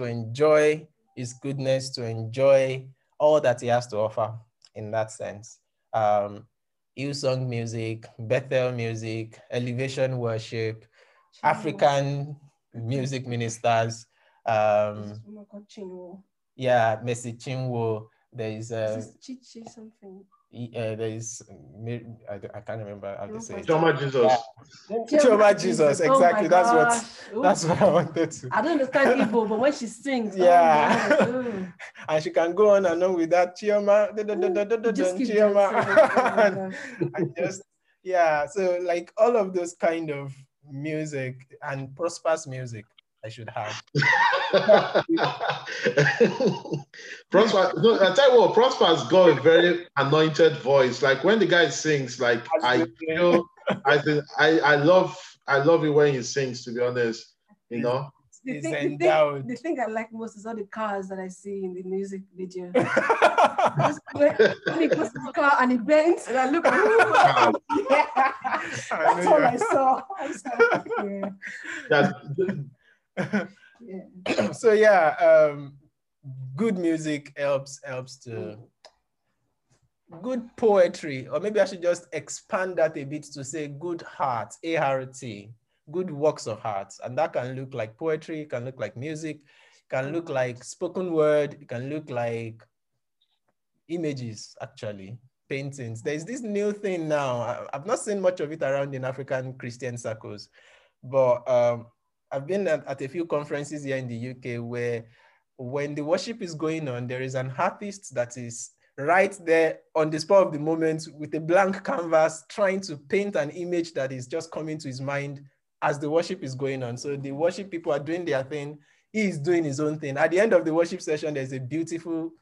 to enjoy his goodness, to enjoy all that he has to offer in that sense. Um, Hillsong music, Bethel music, elevation worship, African music ministers. Um, yeah, Mercy Chinwo. There is uh, Chichi something. Uh, there is I, I can't remember how to say it. Chioma Jesus. Chioma Jesus, Oh my exactly. that's what gosh. Ooh. that's what I wanted to. I don't understand Igbo, but when she sings, oh Yeah. my, ooh. and she can go on and on with that Chioma, da- da- da- da- da- da- Just da- Chioma. dancing. and just yeah, so like all of those kind of music and prosperous music I should have. Prosper, no, I tell you what, Prosper's got a very anointed voice. Like when the guy sings, like I feel, I think I, I love, I love it when he sings. To be honest, you know. The thing, the, thing, the thing I like most is all the cars that I see in the music video. I when, when he goes to the car and he bends, and I look, ooh, yeah, that's all I saw. I saw yeah, That, so yeah, um, good music helps helps to good poetry, or maybe I should just expand that a bit to say good heart, A R T, good works of art, and that can look like poetry, can look like music, can look like spoken word, can look like images actually. Paintings. There's this new thing now. I've not seen much of it around in African Christian circles, but um, I've been at, at a few conferences here in the UK where when the worship is going on, there is an artist that is right there on the spot of the moment with a blank canvas trying to paint an image that is just coming to his mind as the worship is going on. So the worship people are doing their thing, he is doing his own thing. At the end of the worship session, there's a beautiful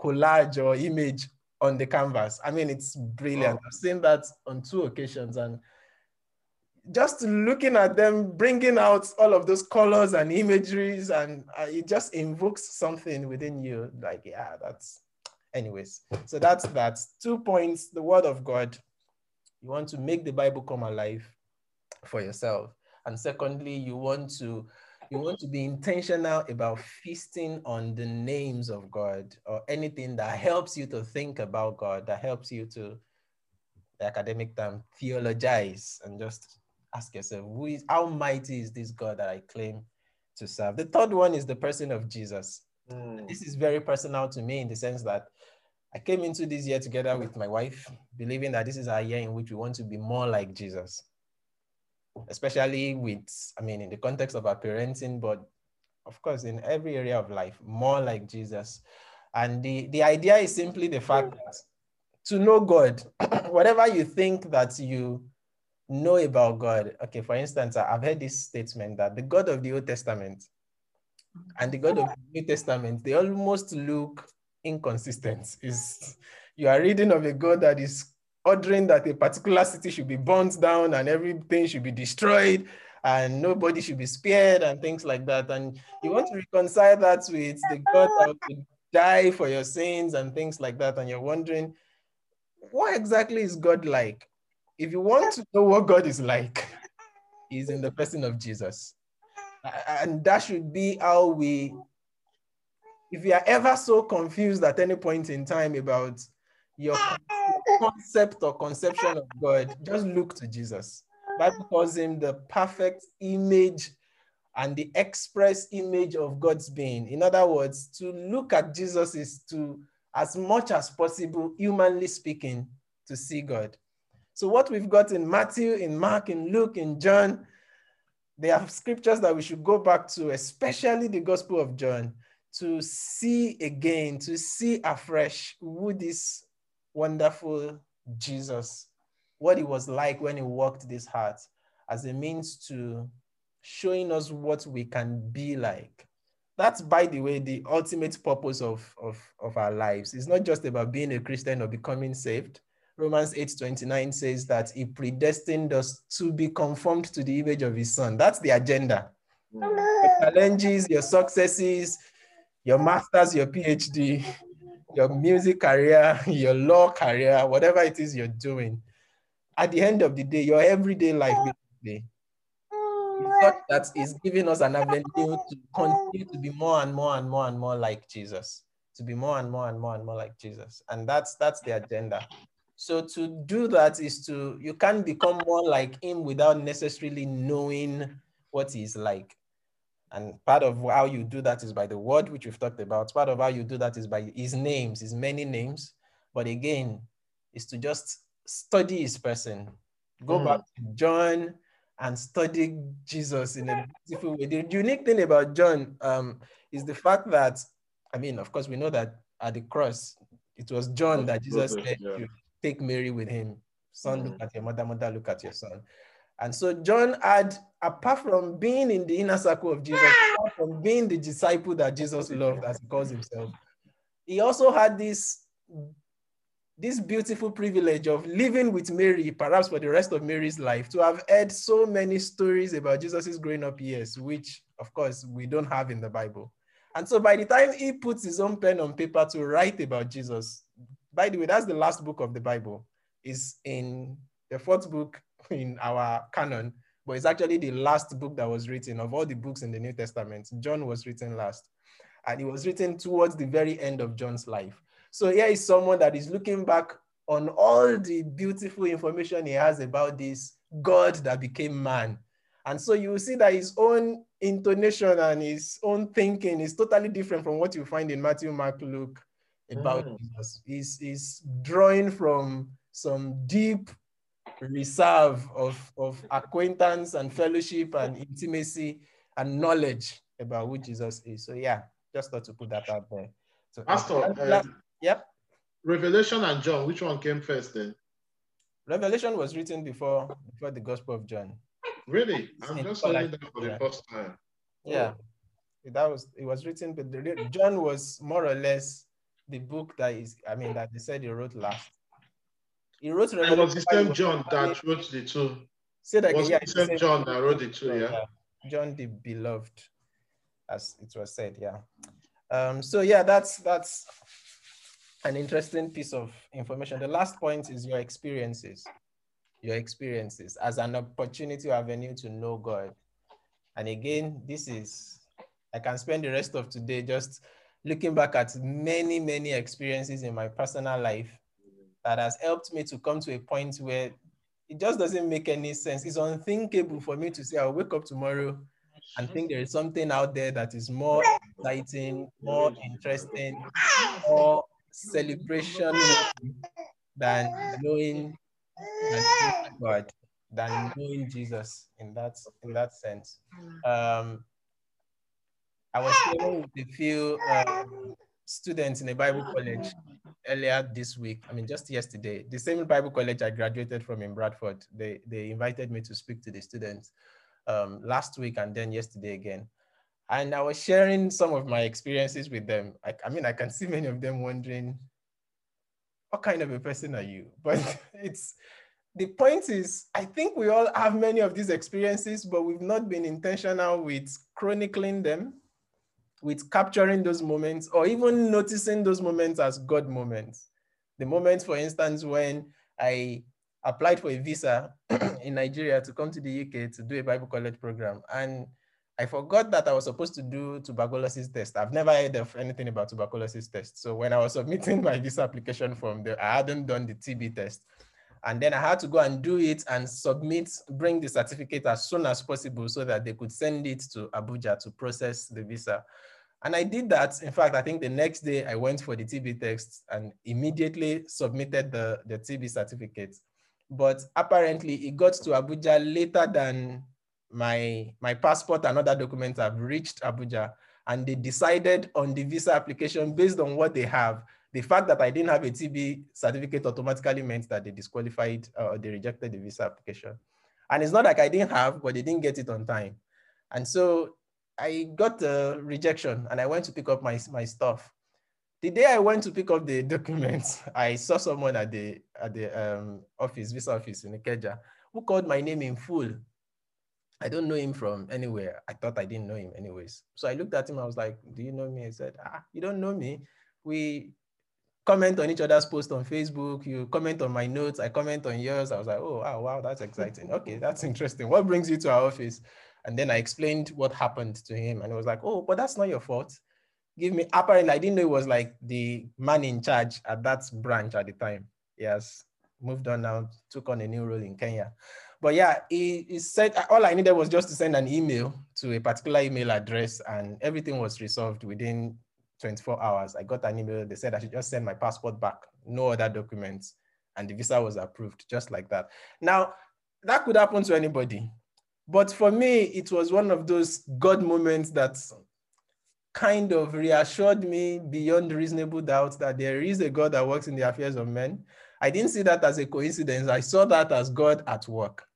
collage or image on the canvas. I mean, it's brilliant. Wow. I've seen that on two occasions and just looking at them bringing out all of those colors and imageries and uh, it just invokes something within you like yeah that's anyways. So that's that's two points the word of god. You want to make the bible come alive for yourself. And secondly you want to you want to be intentional about feasting on the names of god or anything that helps you to think about god that helps you to the academic term theologize and just ask yourself who is how mighty is this god that i claim to serve the third one is the person of jesus Mm. this is very personal to me in the sense that I came into this year together with my wife, believing that this is our year in which we want to be more like Jesus, especially with, I mean, in the context of our parenting, but of course, in every area of life, more like Jesus. And the, the idea is simply the fact that to know God, whatever you think that you know about God, okay, for instance, I've heard this statement that the God of the Old Testament and the God of the New Testament, they almost look inconsistent. Is you are reading of a God that is ordering that a particular city should be burnt down and everything should be destroyed and nobody should be spared and things like that. And you want to reconcile that with the God that would die for your sins and things like that. And you're wondering, what exactly is God like? If you want to know what God is like, He's in the person of Jesus. And that should be how we, if you are ever so confused at any point in time about your concept or conception of God, just look to Jesus. Bible calls him the perfect image and the express image of God's being. In other words, to look at Jesus is to, as much as possible, humanly speaking, to see God. So, what we've got in Matthew, in Mark, in Luke, in John, they are scriptures that we should go back to, especially the Gospel of John, to see again, to see afresh who this wonderful Jesus, what it was like when he walked this heart, as a means to showing us what we can be like. That's, by the way, the ultimate purpose of, of, of our lives. It's not just about being a Christian or becoming saved. Romans 8:29 says that he predestined us to be conformed to the image of his son. That's the agenda. Your challenges, your successes, your master's, your PhD, your music career, your law career, whatever it is you're doing. At the end of the day, your everyday life, basically, that is giving us an avenue to continue to be more and more and more and more like Jesus, to be more and more and more and more like Jesus. And that's that's the agenda. So to do that is to you can become more like him without necessarily knowing what he's like. And part of how you do that is by the word which we've talked about. Part of how you do that is by his names, his many names. But again, is to just study his person. Go Mm. back to John and study Jesus in a beautiful way. The unique thing about John um, is the fact that, I mean, of course, we know that at the cross, it was John that Jesus yeah. Take Mary with him. Son, look Mhm. at your mother, mother, look at your son. And so John had, apart from being in the inner circle of Jesus, apart from being the disciple that Jesus loved, as he calls himself, he also had this, this beautiful privilege of living with Mary, perhaps for the rest of Mary's life, to have heard so many stories about Jesus's growing up years, which of course we don't have in the Bible. And so by the time he puts his own pen on paper to write about Jesus, by the way, that's the last book of the Bible, is in the fourth book in our canon, but it's actually the last book that was written of all the books in the New Testament. John was written last, and it was written towards the very end of John's life. So here is someone that is looking back on all the beautiful information he has about this God that became man. And so you will see that his own intonation and his own thinking is totally different from what you find in Matthew, Mark, Luke about Mm. Jesus. He's, he's drawing from some deep reserve of, of acquaintance and fellowship and intimacy and knowledge about who Jesus is. So yeah, just thought to put that out there. So Pastor, uh, yep. Revelation and John, which one came first then? Revelation was written before before the Gospel of John. Really? I'm just learning that for the yeah. first time. Yeah, that was it was written, but the, John was more or less the book that is. I mean, that they said he wrote last. He wrote. It was the same John that wrote the two. Say that Was it the same John that wrote the two, yeah? John the beloved, as it was said. Yeah. Um. So yeah, that's that's an interesting piece of information. The last point is your experiences. Your experiences as an opportunity or avenue to know God. And again, this is I can spend the rest of today just looking back at many, many experiences in my personal life that has helped me to come to a point where it just doesn't make any sense. It's unthinkable for me to say I'll wake up tomorrow and think there is something out there that is more exciting, more interesting, more celebration than knowing God, than knowing Jesus in that in that sense. Um, I was with a few um, students in a Bible college earlier this week. I mean, just yesterday, the same Bible college I graduated from in Bradford. They they invited me to speak to the students um, last week and then yesterday again. And I was sharing some of my experiences with them. I, I mean, I can see many of them wondering, what kind of a person are you? But it's the point is, I think we all have many of these experiences, but we've not been intentional with chronicling them, with capturing those moments, or even noticing those moments as God moments. The moments, for instance, when I applied for a visa in Nigeria to come to the UK to do a Bible college program. And I forgot that I was supposed to do tuberculosis test. I've never heard of anything about tuberculosis test. So when I was submitting my visa application form, I hadn't done the TB test. And then I had to go and do it and submit, bring the certificate as soon as possible so that they could send it to Abuja to process the visa. And I did that. In fact, I think the next day I went for the TB test and immediately submitted the, the TB certificate. But apparently it got to Abuja later than my, my passport and other documents have reached Abuja. And they decided on the visa application based on what they have. The fact that I didn't have a TB certificate automatically meant that they disqualified uh, or they rejected the visa application. And it's not like I didn't have, but they didn't get it on time. And so I got the rejection and I went to pick up my, my stuff. The day I went to pick up the documents, I saw someone at the at the um, office, visa office in Ikeja, who called my name in full. I don't know him from anywhere. I thought I didn't know him anyways. So I looked at him. I was like, "Do you know me?" He said, "Ah, you don't know me. We comment on each other's posts on Facebook. You comment on my notes. I comment on yours. I was like, oh, wow, wow, that's exciting. Okay, that's interesting. What brings you to our office? And then I explained what happened to him, and he was like, "Oh, but that's not your fault. Give me." Apparently, I didn't know it was like the man in charge at that branch at the time. Yes, moved on now, took on a new role in Kenya. But yeah, he, he said all I needed was just to send an email to a particular email address, and everything was resolved within 24 hours. I got an email. They said I should just send my passport back, no other documents, and the visa was approved, just like that. Now, that could happen to anybody. But for me, it was one of those God moments that kind of reassured me beyond reasonable doubt that there is a God that works in the affairs of men. I didn't see that as a coincidence. I saw that as God at work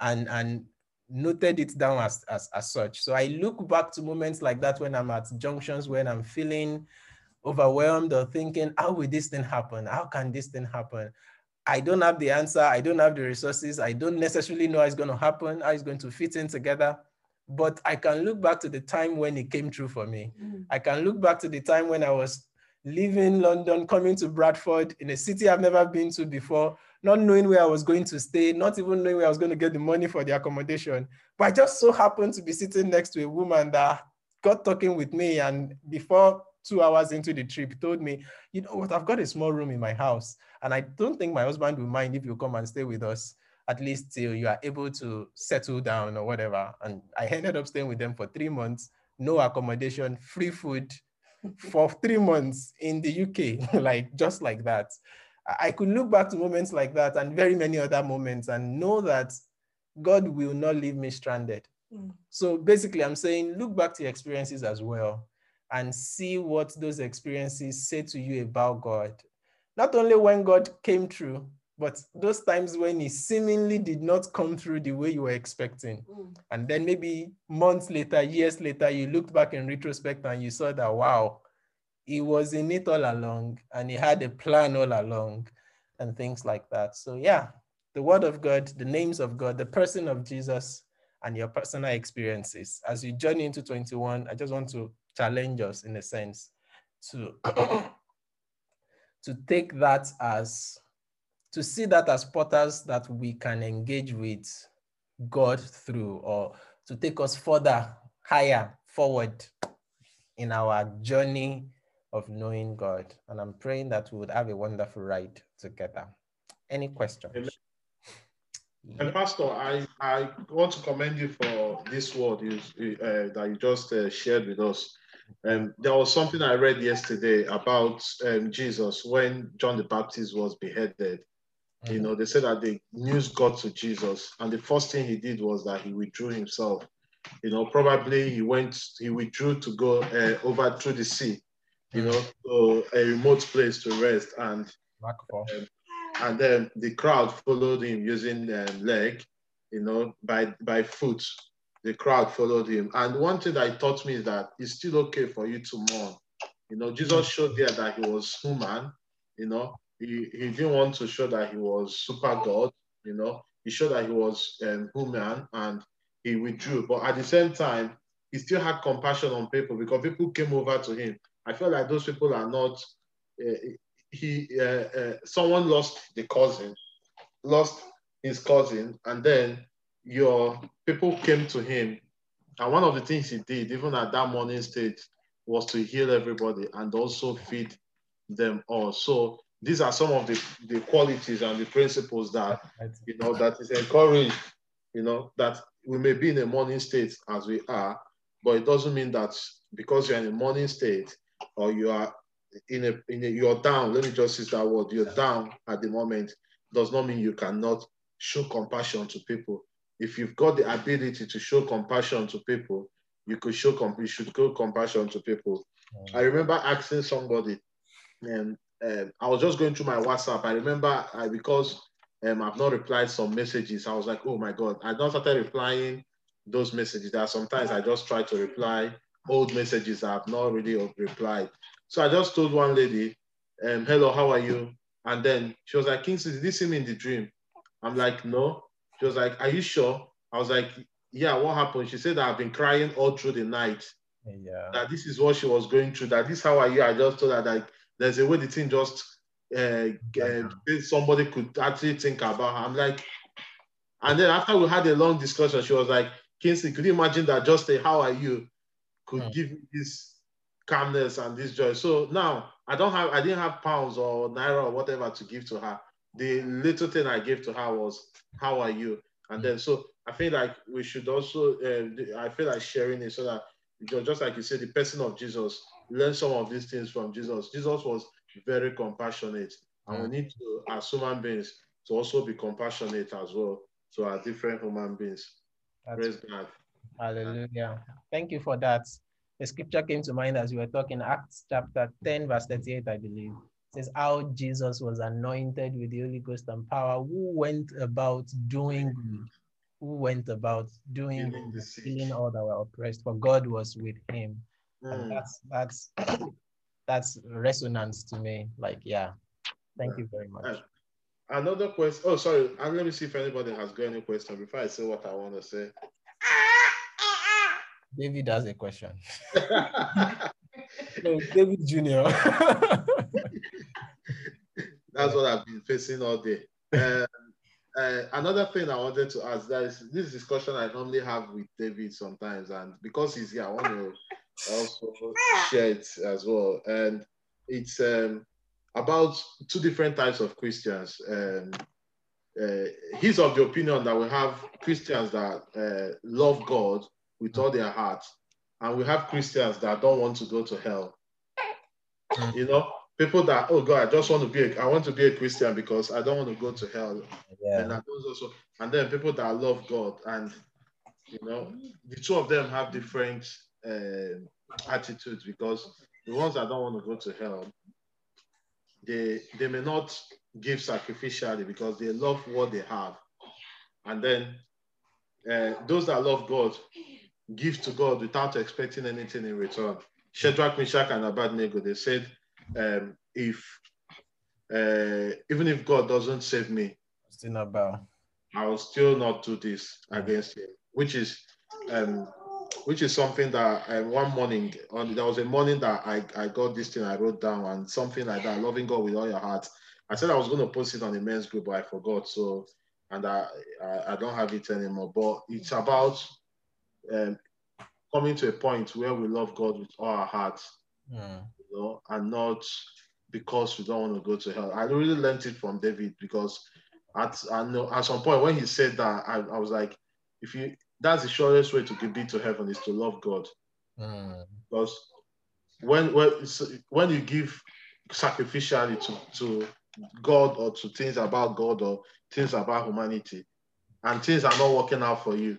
and, and noted it down as, as, as such. So I look back to moments like that when I'm at junctions when I'm feeling overwhelmed or thinking, how will this thing happen? How can this thing happen? I don't have the answer. I don't have the resources. I don't necessarily know how it's going to happen, how it's going to fit in together. But I can look back to the time when it came true for me. Mm. I can look back to the time when I was leaving London, coming to Bradford in a city I've never been to before, not knowing where I was going to stay, not even knowing where I was going to get the money for the accommodation. But I just so happened to be sitting next to a woman that got talking with me. And before two hours into the trip, told me, you know what, I've got a small room in my house. And I don't think my husband will mind if you come and stay with us, at least till you are able to settle down or whatever. And I ended up staying with them for three months, no accommodation, free food for three months in the UK, like just like that. I could look back to moments like that and very many other moments and know that God will not leave me stranded. Mm. So basically, I'm saying look back to your experiences as well and see what those experiences say to you about God. Not only when God came through, but those times when he seemingly did not come through the way you were expecting. Mm. And then maybe months later, years later, you looked back in retrospect and you saw that, wow, he was in it all along and he had a plan all along and things like that. So, yeah, the word of God, the names of God, the person of Jesus, and your personal experiences. As you journey into 21, I just want to challenge us in a sense to, to take that as, to see that as portals that we can engage with God through or to take us further, higher, forward in our journey of knowing God. And I'm praying that we would have a wonderful ride together. Any questions? Amen. And Pastor, I, I want to commend you for this word you, uh, that you just uh, shared with us. Um, there was something I read yesterday about um, Jesus when John the Baptist was beheaded. Mm-hmm. You know, they said that the news got to Jesus, and the first thing he did was that he withdrew himself. You know, probably he went, he withdrew to go uh, over through the sea you know, to a remote place to rest. And um, and then the crowd followed him using um, leg, you know, by by foot. The crowd followed him. And one thing that taught me is that it's still okay for you to mourn. You know, Jesus showed there that he was human. You know, he, he didn't want to show that he was super God. You know, he showed that he was um, human and he withdrew. But at the same time, he still had compassion on people because people came over to him I feel like those people are not. Uh, he uh, uh, someone lost the cousin, lost his cousin, and then your people came to him, and one of the things he did, even at that mourning stage, was to heal everybody and also feed them all. So these are some of the, the qualities and the principles that you know that is encouraged. You know that we may be in a mourning state as we are, but it doesn't mean that because you're in a mourning state or you are in a, in a you're down, let me just use that word, you're down at the moment, does not mean you cannot show compassion to people. If you've got the ability to show compassion to people, you could show you should show compassion to people. Mm. I remember asking somebody, and um, I was just going through my WhatsApp. I remember I, because um, I've not replied some messages. I was like, oh my God, I don't started replying those messages. That sometimes I just try to reply old messages I have not really replied. So I just told one lady, um, hello, how are you? And then she was like, Kingsley, did you see me in the dream? I'm like, no. She was like, are you sure? I was like, yeah, what happened? She said I've been crying all through the night. Yeah. That this is what she was going through. That this how are you? I just told her that there's a way the thing just uh, uh, somebody could actually think about her. I'm like, and then after we had a long discussion, she was like, Kingsley, could you imagine that just a how are you could Hmm. give me this calmness and this joy? So now I don't have, I didn't have pounds or naira or whatever to give to her. The little thing I gave to her was, how are you? And then, so I feel like we should also, uh, I feel like sharing it so that just like you said, the person of Jesus, learn some of these things from Jesus. Jesus was very compassionate. And we mm. need to, as human beings, to also be compassionate as well to our different human beings. That's Praise God. Hallelujah. Thank you for that. The scripture came to mind as we were talking, Acts chapter 10, verse 38, I believe. It says, How Jesus was anointed with the Holy Ghost and power, who went about doing good, who went about doing Healing good, the sick. healing all that were oppressed, for God was with him. Mm. that's that's that's resonance to me. Like, yeah. Thank you very much. Uh, Another question. Oh, sorry. And let me see if anybody has got any question before I say what I want to say. David has a question. No, David Jr. That's what I've been facing all day. Um, uh, another thing I wanted to ask that is this discussion I normally have with David sometimes, and because he's here, I want to also share it as well. And it's um, about two different types of Christians. Um, uh, he's of the opinion that we have Christians that uh, love God with all their heart, and we have Christians that don't want to go to hell. Mm. You know, people that oh God, I just want to be a, I want to be a Christian because I don't want to go to hell. And yeah. I those also, and then people that love God, and you know, the two of them have different um attitudes because the ones that don't want to go to hell, they they may not give sacrificially because they love what they have, and then uh, those that love God give to God without expecting anything in return. Shadrach, Meshach, and Abednego, they said, um, if uh, even if God doesn't save me, Still not bow. I will still not do this against him, which is um which is something that um, one morning on there was a morning that I, I got this thing I wrote down and something like that, loving God with all your heart. I said I was gonna post it on the men's group, but I forgot. So and I I, I don't have it anymore. But it's about um coming to a point where we love God with all our hearts, Mm. you know, and not because we don't want to go to hell. I really learned it from David because at I know at some point when he said that, I, I was like, if you that's the surest way to get to heaven is to love God. Mm. Because when when when you give sacrificially to, to God or to things about God or things about humanity, and things are not working out for you,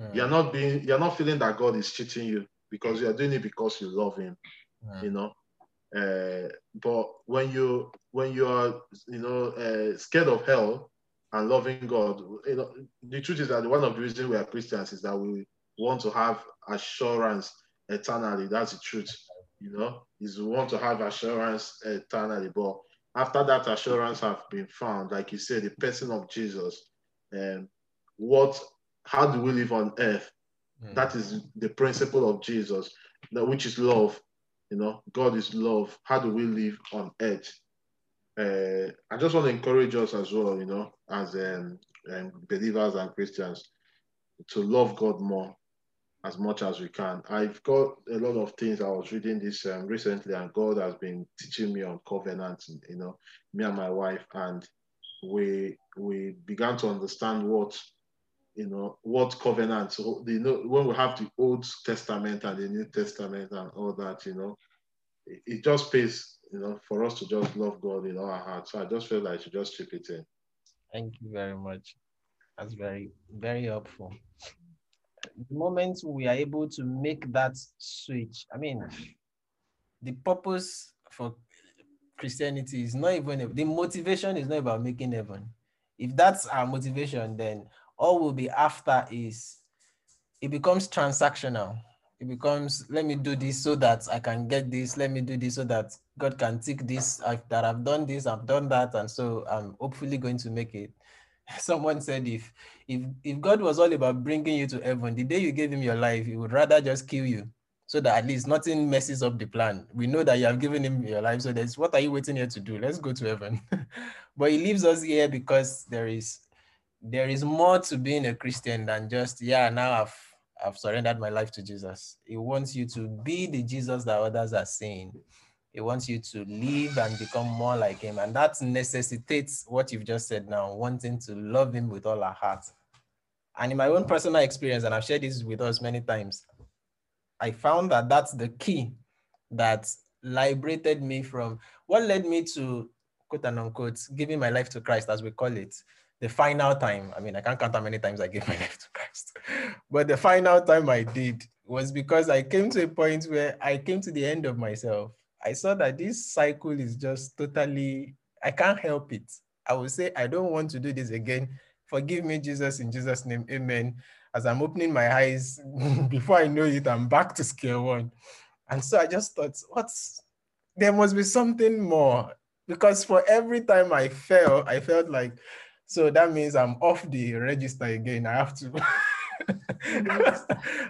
Mm. you're not being you're not feeling that God is cheating you because you're doing it because you love him Mm. you know. Uh, but when you when you are you know uh, scared of hell and loving God, you know the truth is that one of the reasons we are Christians is that we want to have assurance eternally. That's the truth, you know. Is we want to have assurance eternally. But after that assurance have been found, like you said, the person of Jesus, and what how do we live on earth? Mm. That is the principle of Jesus, that which is love. You know, God is love. How do we live on earth? Uh, I just want to encourage us as well, you know, as um, um, believers and Christians, to love God more as much as we can. I've got a lot of things. I was reading this um, recently, and God has been teaching me on covenants. You know, me and my wife, and we we began to understand what you know what covenants. You know, when we have the Old Testament and the New Testament and all that, you know, it, it just pays, you know, for us to just love God in our hearts. So I just feel like I should just chip it in. Thank you very much. That's very, very helpful. The moment we are able to make that switch, I mean, the purpose for Christianity is not even the motivation is not about making heaven. If that's our motivation, then all we'll be after is it becomes transactional. It becomes let me do this so that I can get this. Let me do this so that God can take this. I've, that I've done this, I've done that, and so I'm hopefully going to make it. Someone said if if if God was all about bringing you to heaven, the day you gave him your life, he would rather just kill you so that at least nothing messes up the plan. We know that you have given him your life, so there's what are you waiting here to do? Let's go to heaven. but he leaves us here because there is there is more to being a Christian than just yeah now I've I've surrendered my life to Jesus. He wants you to be the Jesus that others are seeing. He wants you to live and become more like him. And that necessitates what you've just said now, wanting to love him with all our heart. And in my own personal experience, and I've shared this with us many times, I found that that's the key that liberated me from what led me to quote and unquote giving my life to Christ, as we call it, the final time. I mean, I can't count how many times I gave my life to Christ, but the final time I did was because I came to a point where I came to the end of myself. I saw that this cycle is just totally, I can't help it. I will say, I don't want to do this again. Forgive me, Jesus, in Jesus' name, amen. As I'm opening my eyes, before I know it, I'm back to square one. And so I just thought, what's, there must be something more. Because for every time I fell, I felt like, so that means I'm off the register again. I have to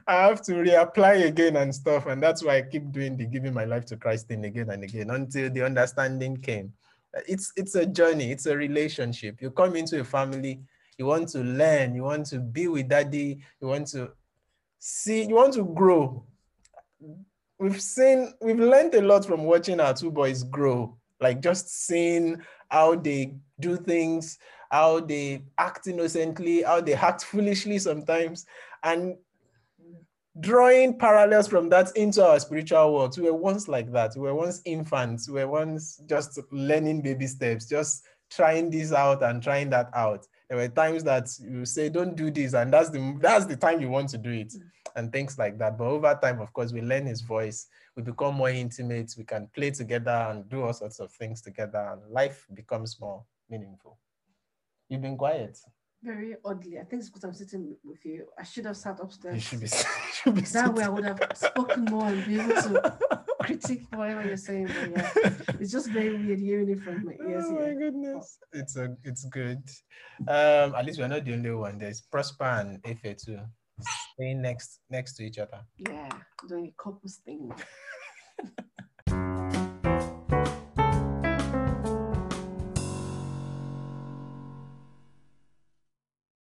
I have to reapply again and stuff. And that's why I keep doing the giving my life to Christ thing again and again until the understanding came. It's it's a journey, it's a relationship. You come into a family, you want to learn, you want to be with daddy, you want to see, you want to grow. We've seen, we've learned a lot from watching our two boys grow, like just seeing how they do things, how they act innocently, how they act foolishly sometimes, and drawing parallels from that into our spiritual world. We were once like that. We were once infants. We were once just learning baby steps, just trying this out and trying that out. There were times that you say, "Don't do this," and that's the that's the time you want to do it, and things like that. But over time, of course, we learn His voice. We become more intimate. We can play together and do all sorts of things together, and life becomes more meaningful. You've been quiet. Very oddly. I think it's because I'm sitting with you. I should have sat upstairs. You should be. You should be that way I would have spoken more and be able to critique whatever you're saying. But yeah, it's just very weird hearing it from my ears. Oh my goodness, it's a, it's good. Um, at least we're not the only one. There's Prosper and Efe too, staying next next to each other. Yeah, doing a couples thing.